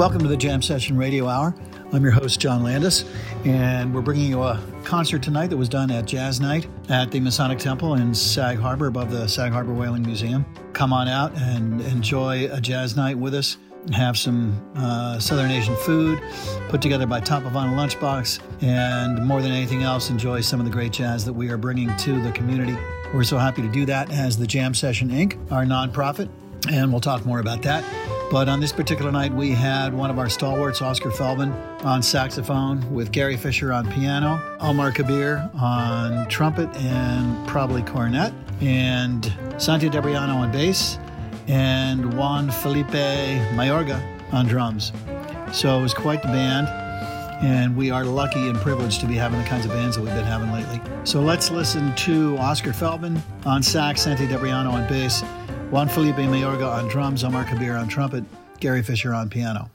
Welcome to the Jam Session Radio Hour. I'm your host, John Landis, and we're bringing you a concert tonight that was done at Jazz Night at the Masonic Temple in Sag Harbor above the Sag Harbor Whaling Museum. Come on out and enjoy a jazz night with us. And have some uh, Southern Asian food put together by Top of Vinyl Lunchbox, and more than anything else, enjoy some of the great jazz that we are bringing to the community. We're so happy to do that as the Jam Session Inc., our nonprofit, and we'll talk more about that. But on this particular night, we had one of our stalwarts, Oscar Feldman, on saxophone, with Gary Fisher on piano, Omar Kabir on trumpet and probably cornet, and Santi Debriano on bass, and Juan Felipe Mayorga on drums. So it was quite the band, and we are lucky and privileged to be having the kinds of bands that we've been having lately. So let's listen to Oscar Feldman on sax, Santi Debriano on bass, Juan Felipe Mayorga on drums, Omar Kabir on trumpet, Gary Fisher on piano.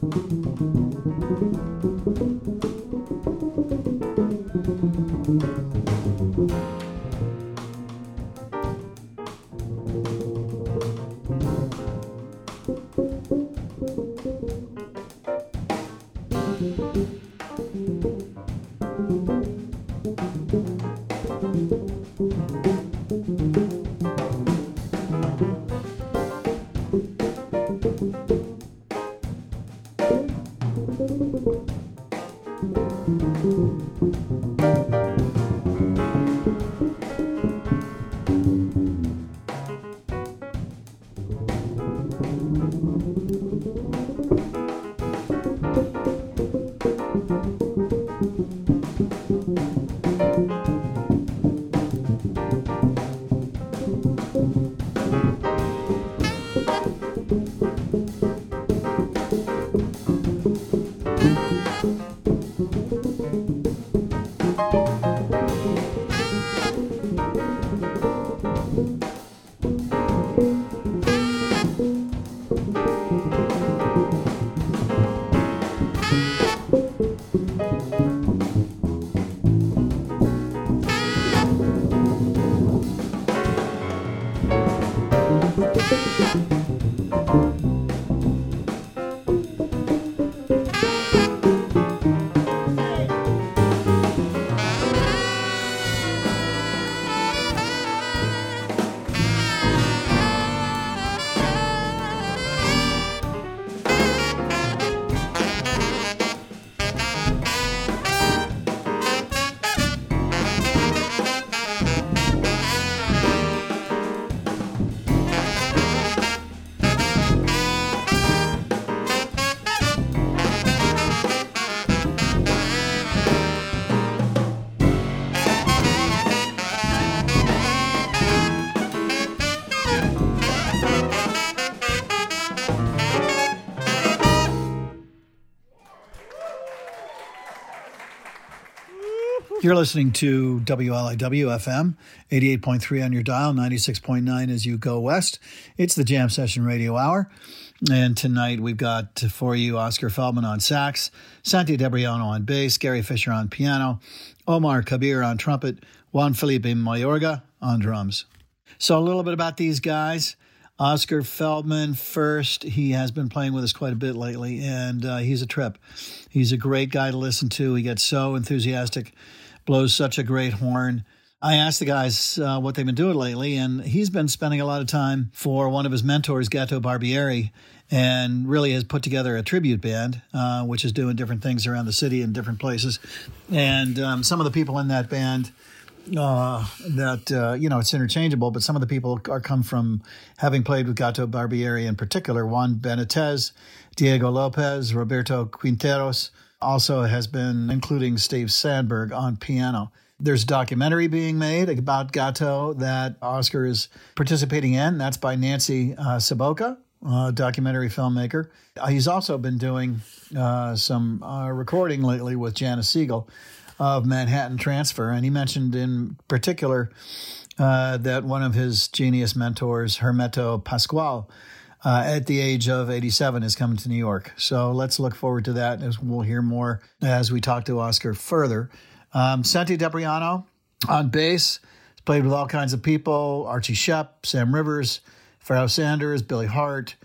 Thank you. You're listening to WLIW FM, 88.3 on your dial, 96.9 as you go west. It's the Jam Session Radio Hour. And tonight we've got for you Oscar Feldman on sax, Santi Debriano on bass, Gary Fisher on piano, Omar Kabir on trumpet, Juan Felipe Mayorga on drums. So, a little bit about these guys. Oscar Feldman first. He has been playing with us quite a bit lately, and uh, he's a trip. He's a great guy to listen to. He gets so enthusiastic blows such a great horn. I asked the guys uh, what they've been doing lately, and he's been spending a lot of time for one of his mentors, Gato Barbieri, and really has put together a tribute band, uh, which is doing different things around the city in different places. And um, some of the people in that band, uh, that uh, you know, it's interchangeable, but some of the people are come from having played with Gato Barbieri in particular. Juan Benitez, Diego Lopez, Roberto Quinteros also has been including Steve Sandberg on piano. There's a documentary being made about Gato that Oscar is participating in. That's by Nancy uh, Saboka, documentary filmmaker. Uh, he's also been doing uh, some uh, recording lately with Janis Siegel of Manhattan Transfer. And he mentioned in particular uh, that one of his genius mentors, Hermeto Pascoal, uh, at the age of 87 is coming to New York. So let's look forward to that as we'll hear more as we talk to Oscar further. Um, Santi Debriano on bass, has played with all kinds of people Archie Shepp, Sam Rivers, Pharoah Sanders, Billy Hart,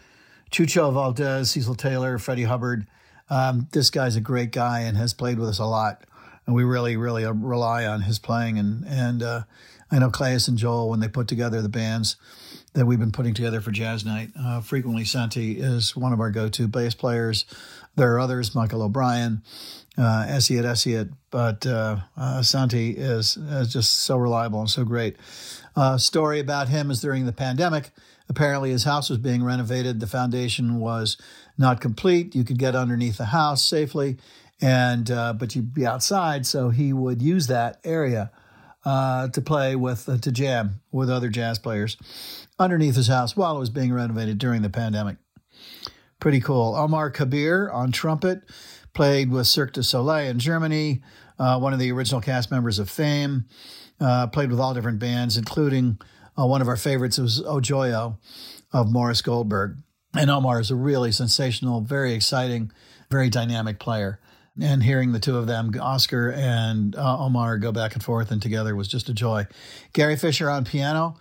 Chucho Valdés, Cecil Taylor, Freddie Hubbard. Um, this guy's a great guy and has played with us a lot. And we really, really rely on his playing. And, and uh, I know Claes and Joel, when they put together the bands, that we've been putting together for Jazz Night. Uh, frequently, Santi is one of our go-to bass players. There are others, Michael O'Brien, uh, Essiet Essiet, but uh, uh, Santi is, is just so reliable and so great. Uh, story about him is during the pandemic. Apparently, his house was being renovated. The foundation was not complete. You could get underneath the house safely, and uh, but you'd be outside, so he would use that area uh, to play with uh, to jam with other jazz players underneath his house while it was being renovated during the pandemic. Pretty cool. Omar Kabir on trumpet played with Cirque du Soleil in Germany, uh, one of the original cast members of Fame. Uh, played with all different bands, including uh, one of our favorites was Ojoyo of Morris Goldberg. And Omar is a really sensational, very exciting, very dynamic player and hearing the two of them, Oscar and uh, Omar, go back and forth and together was just a joy. Gary Fisher on piano,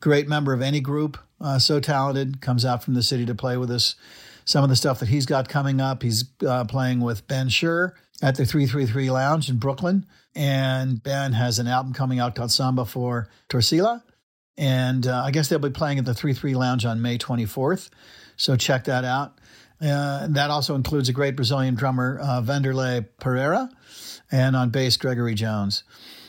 great member of any group, uh, so talented, comes out from the city to play with us. Some of the stuff that he's got coming up, he's uh, playing with Ben Scher at the 333 Lounge in Brooklyn. And Ben has an album coming out called Samba for Tarsila. And uh, I guess they'll be playing at the 33 Lounge on May 24th. So check that out. Uh, that also includes a great Brazilian drummer, uh, Vanderlei Pereira, and on bass, Gregory Jones.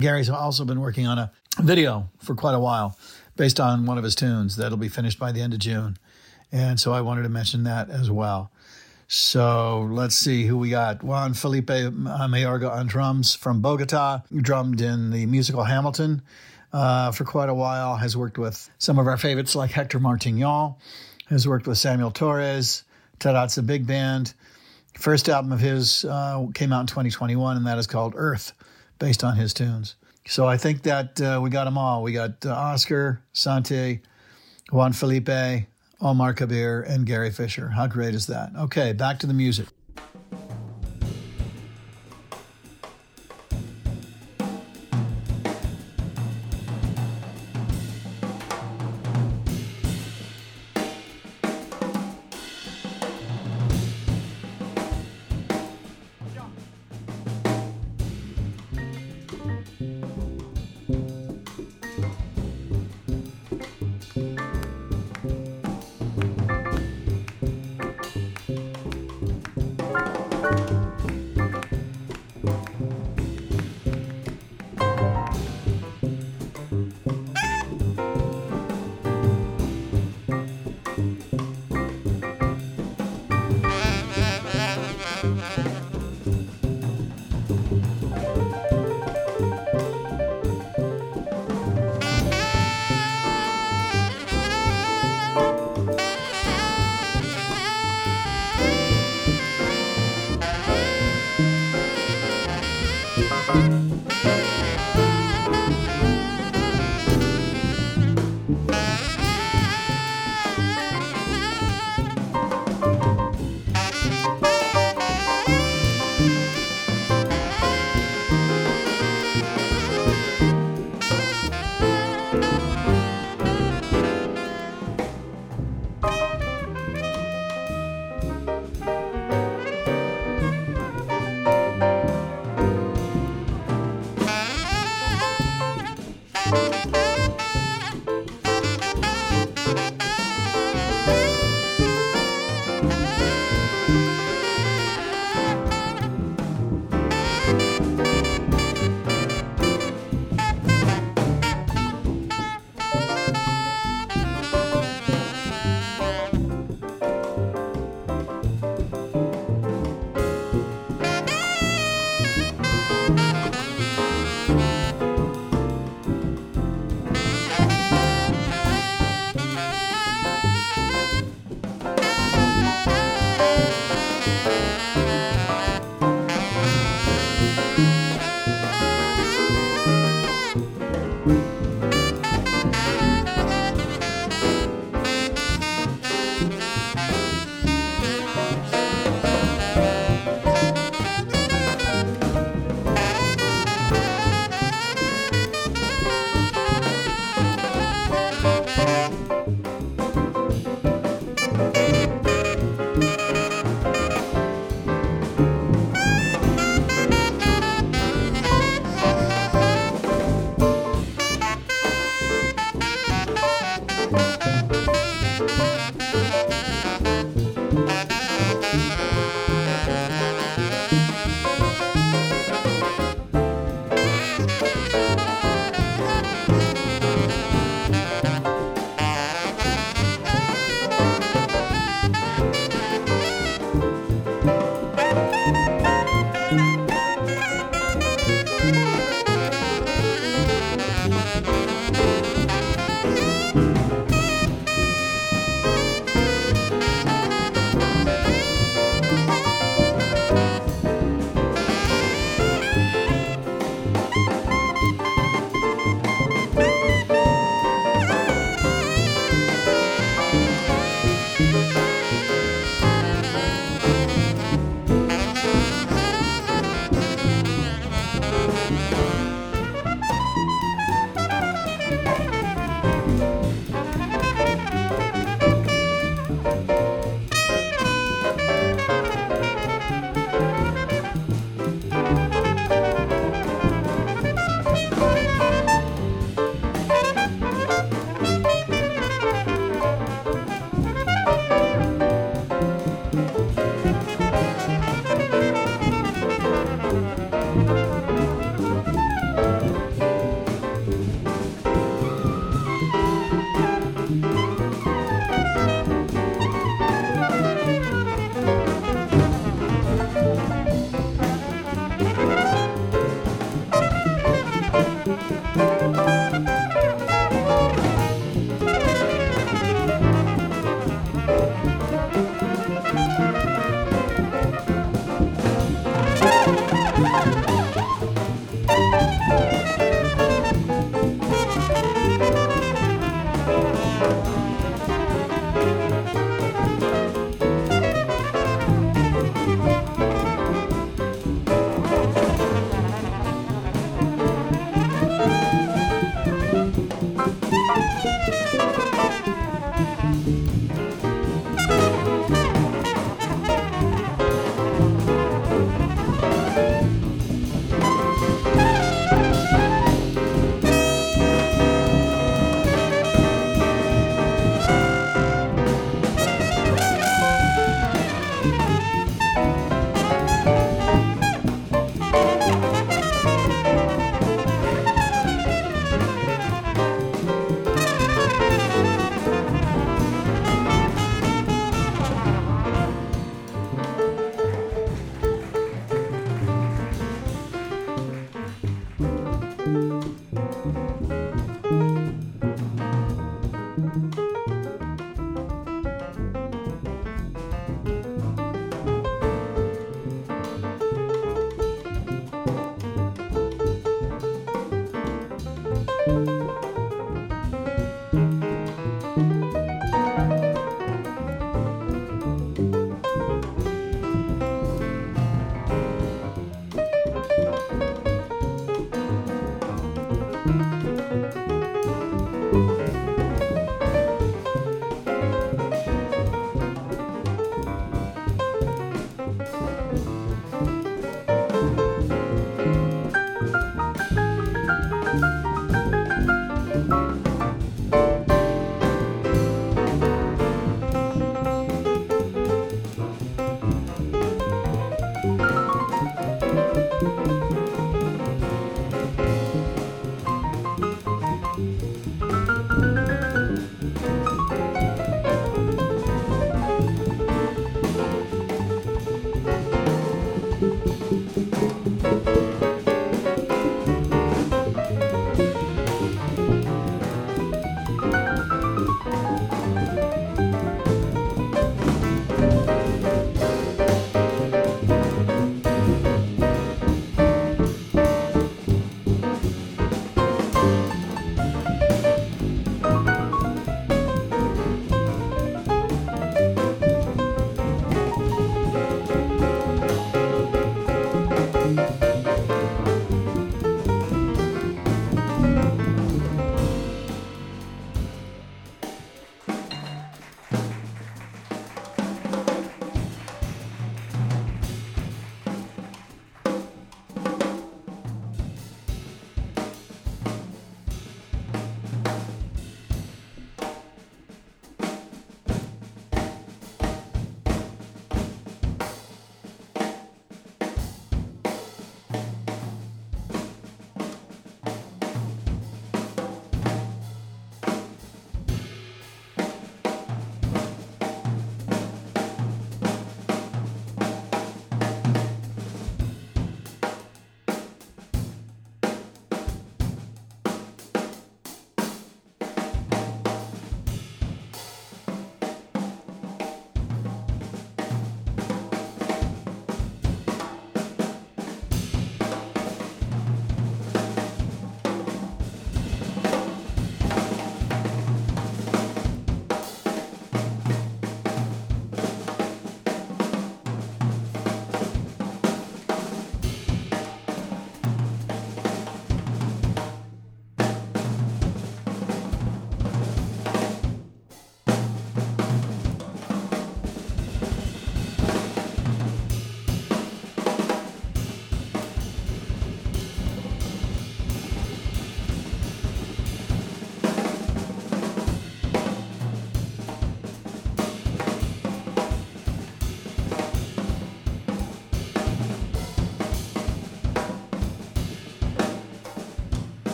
Gary's also been working on a video for quite a while based on one of his tunes that'll be finished by the end of June. And so I wanted to mention that as well. So let's see who we got. Juan Felipe Mayorga on drums from Bogota, drummed in the musical Hamilton uh, for quite a while, has worked with some of our favorites like Hector Martignon, has worked with Samuel Torres, Terraza Big Band. First album of his uh, came out in 2021, and that is called Earth, based on his tunes. So I think that uh, we got them all. We got uh, Oscar, Santi, Juan Felipe, Omar Kabir, and Gary Fisher. How great is that? Okay, back to the music.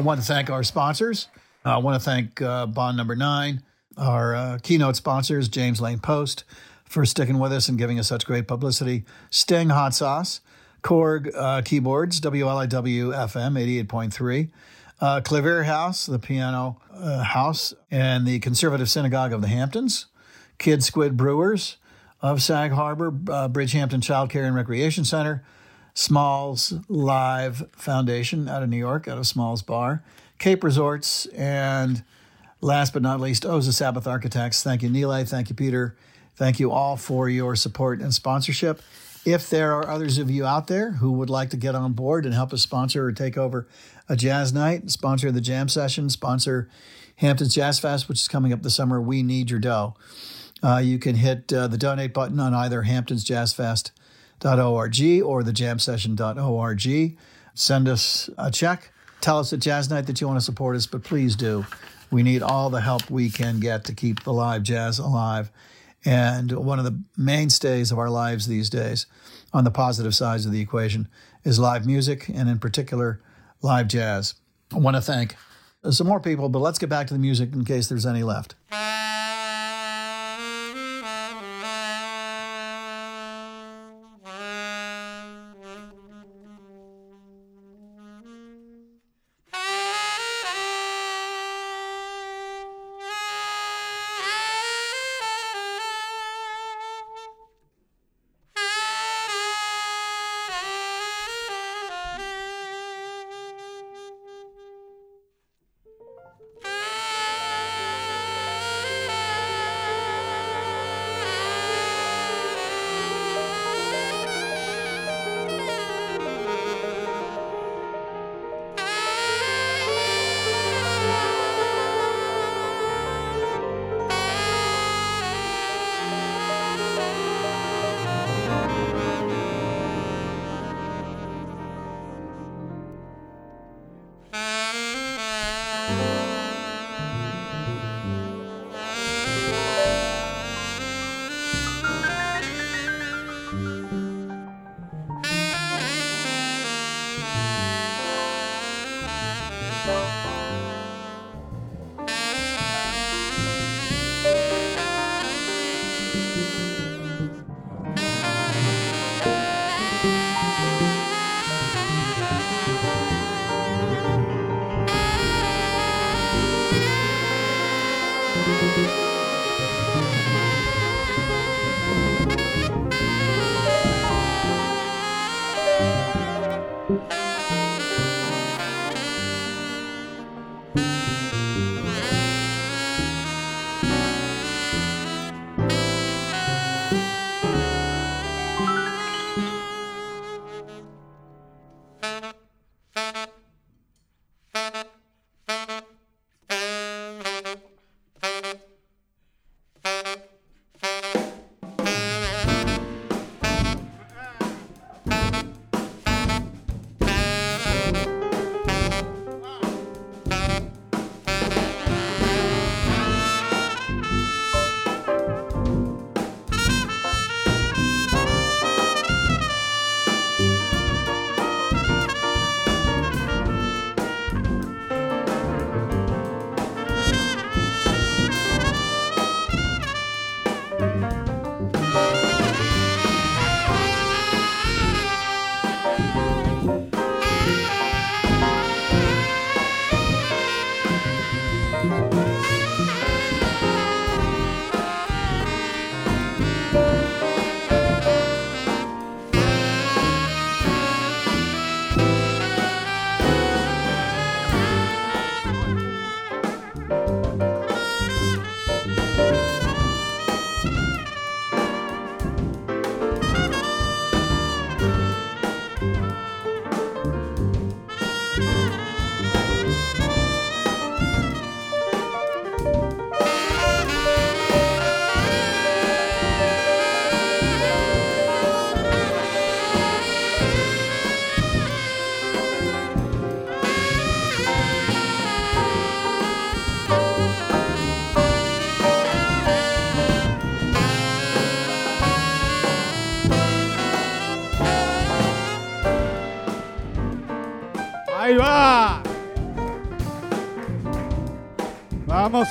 Want to thank our sponsors. I want to thank uh, Bond Number Nine, our uh, keynote sponsors, James Lane Post, for sticking with us and giving us such great publicity. Sting Hot Sauce, Korg uh, Keyboards, WLIW FM 88.3, uh, Klavierhaus, the piano uh, house, and the Conservative Synagogue of the Hamptons, Kidd Squid Brewers of Sag Harbor, uh, Bridgehampton Child Care and Recreation Center, Smalls Live Foundation out of New York, out of Smalls Bar, Cape Resorts, and last but not least, Oza Sabbeth Architects. Thank you, Neil. Thank you, Peter. Thank you all for your support and sponsorship. If there are others of you out there who would like to get on board and help us sponsor or take over a jazz night, sponsor the jam session, sponsor Hamptons Jazz Fest, which is coming up this summer, we need your dough. Uh, you can hit uh, the donate button on either hamptonsjazzfest.org or thejamsession.org. Send us a check. Tell us at Jazz Night that you want to support us, but please do. We need all the help we can get to keep the live jazz alive. And one of the mainstays of our lives these days, on the positive sides of the equation, is live music, and in particular, live jazz. I want to thank some more people, but let's get back to the music in case there's any left.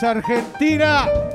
Argentina.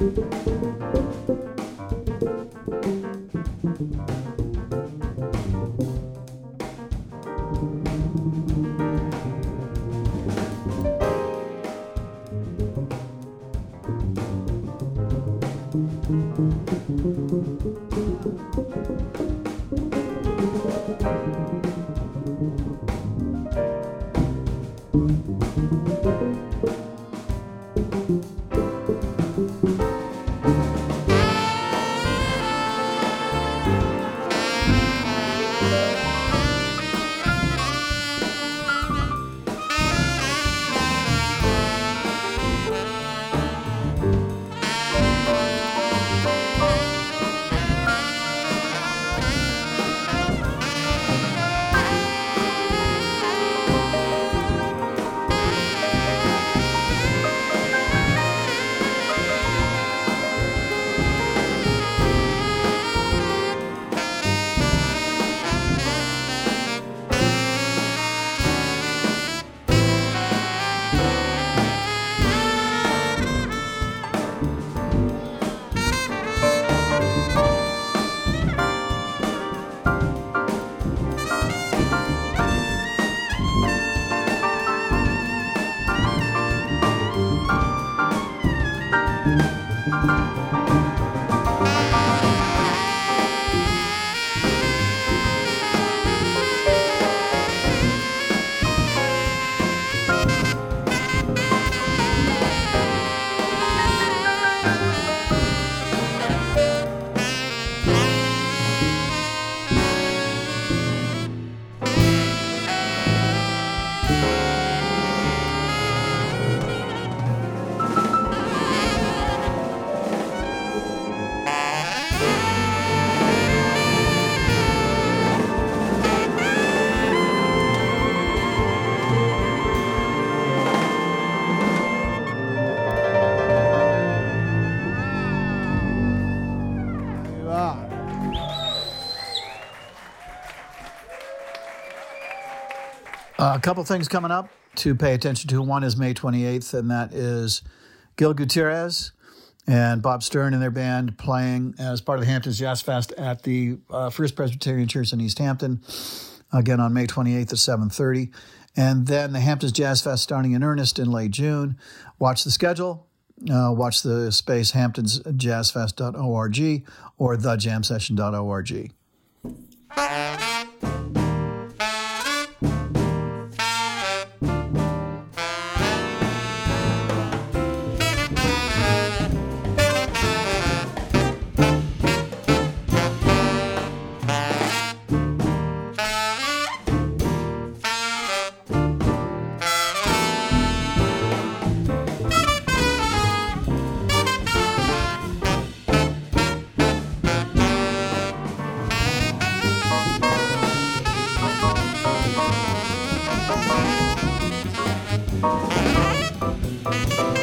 Ahí Uh, a couple things coming up to pay attention to. One is May 28th, and that is Gil Gutierrez and Bob Stern and their band playing as part of the Hamptons Jazz Fest at the uh, First Presbyterian Church in East Hampton, again on May 28th at 7.30. And then the Hamptons Jazz Fest starting in earnest in late June. Watch the schedule. Uh, watch the space hamptonsjazzfest.org or thejamsession.org. Thank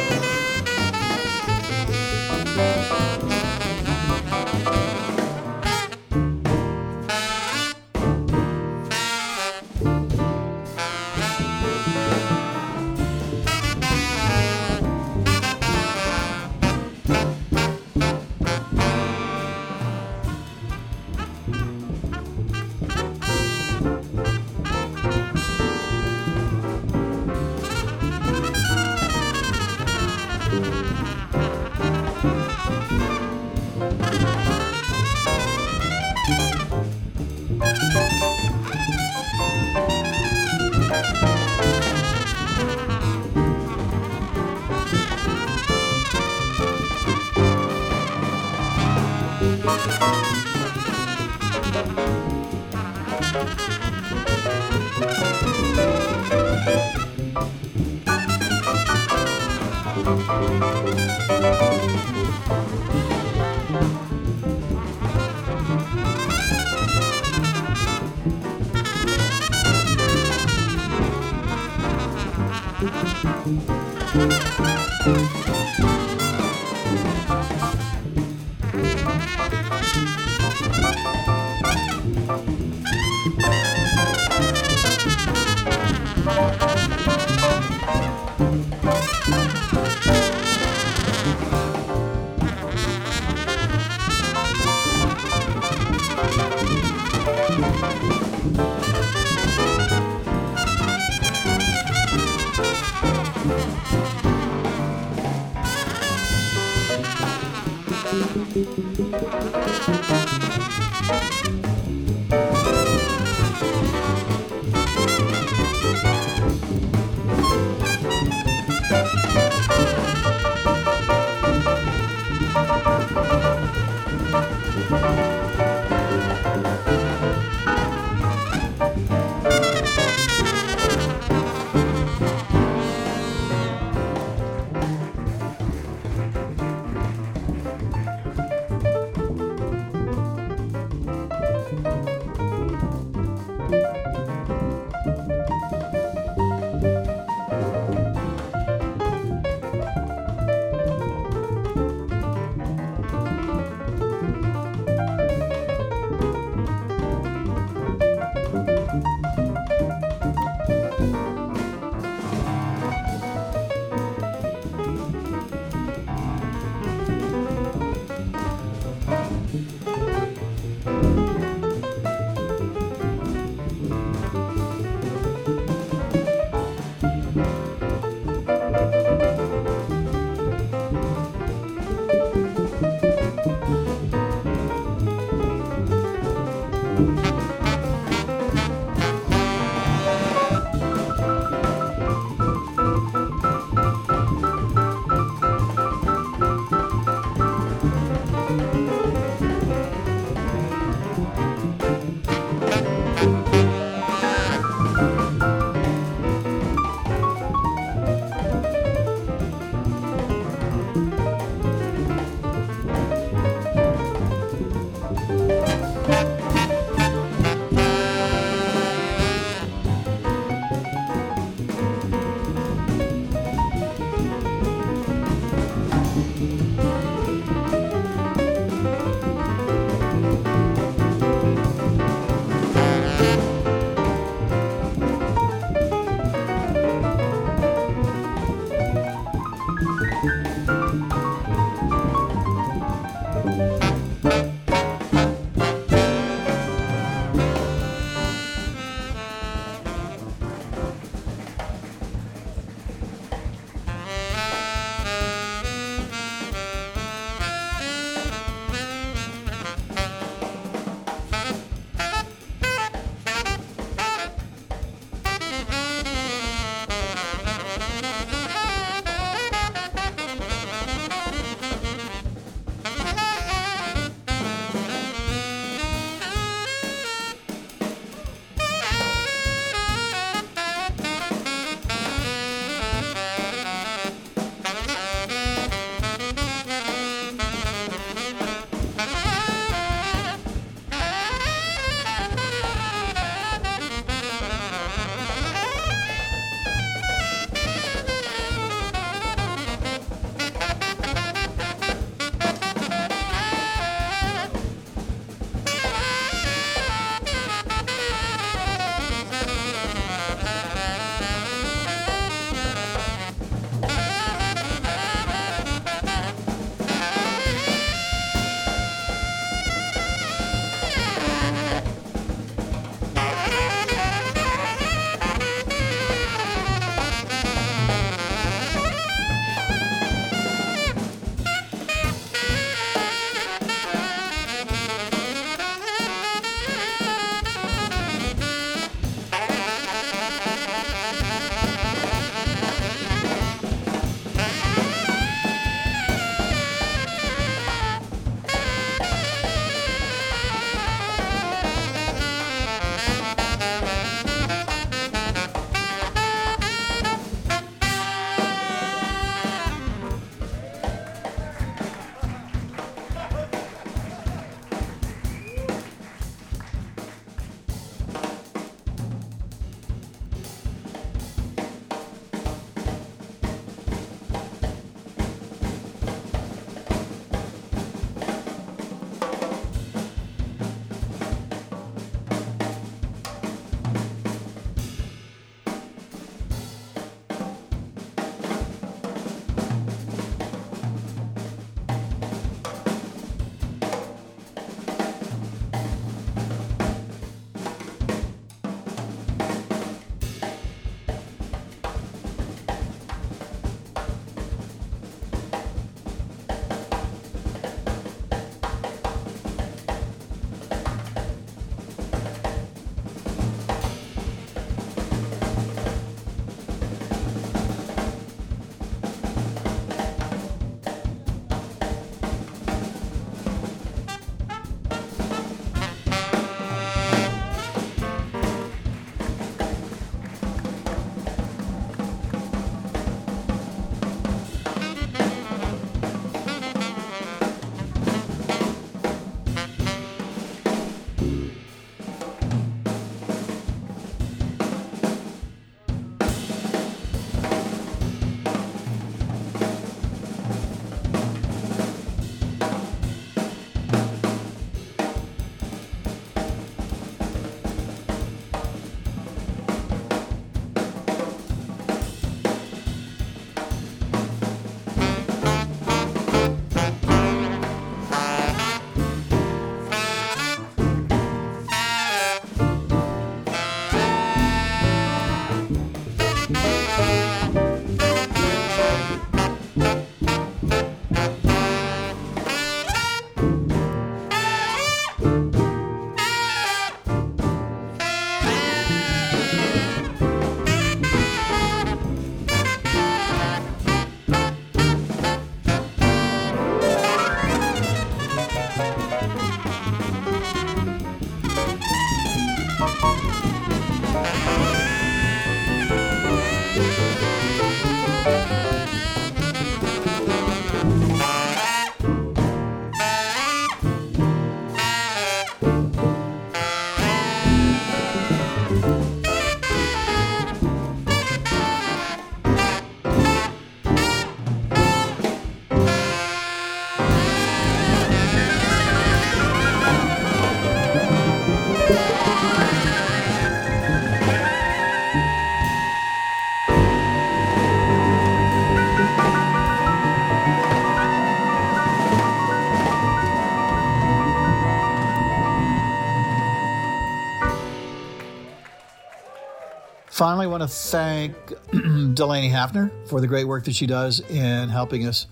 Finally, I want to thank Delaney Hafner for the great work that she does in helping us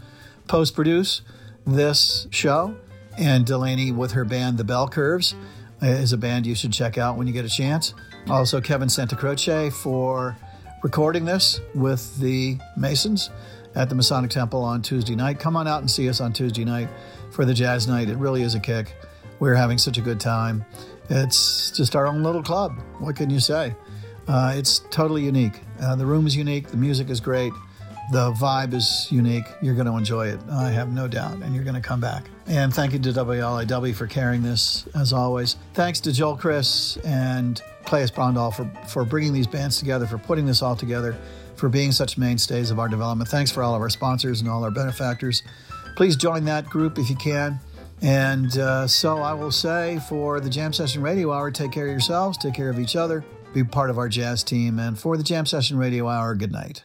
post produce this show. And Delaney, with her band, The Bell Curves, is a band you should check out when you get a chance. Also, Kevin Santacroce for recording this with the Masons at the Masonic Temple on Tuesday night. Come on out and see us on Tuesday night for the jazz night. It really is a kick. We're having such a good time. It's just our own little club. What can you say? Uh, it's totally unique. Uh, the room is unique. The music is great. The vibe is unique. You're going to enjoy it. I have no doubt. And you're going to come back. And thank you to WLIW for carrying this, as always. Thanks to Joel Chriss and Claes Brondal for, for bringing these bands together, for putting this all together, for being such mainstays of our development. Thanks for all of our sponsors and all our benefactors. Please join that group if you can. And uh, so I will say for the Jam Session Radio Hour, take care of yourselves, take care of each other be part of our jazz team. And for the Jam Session Radio Hour, good night.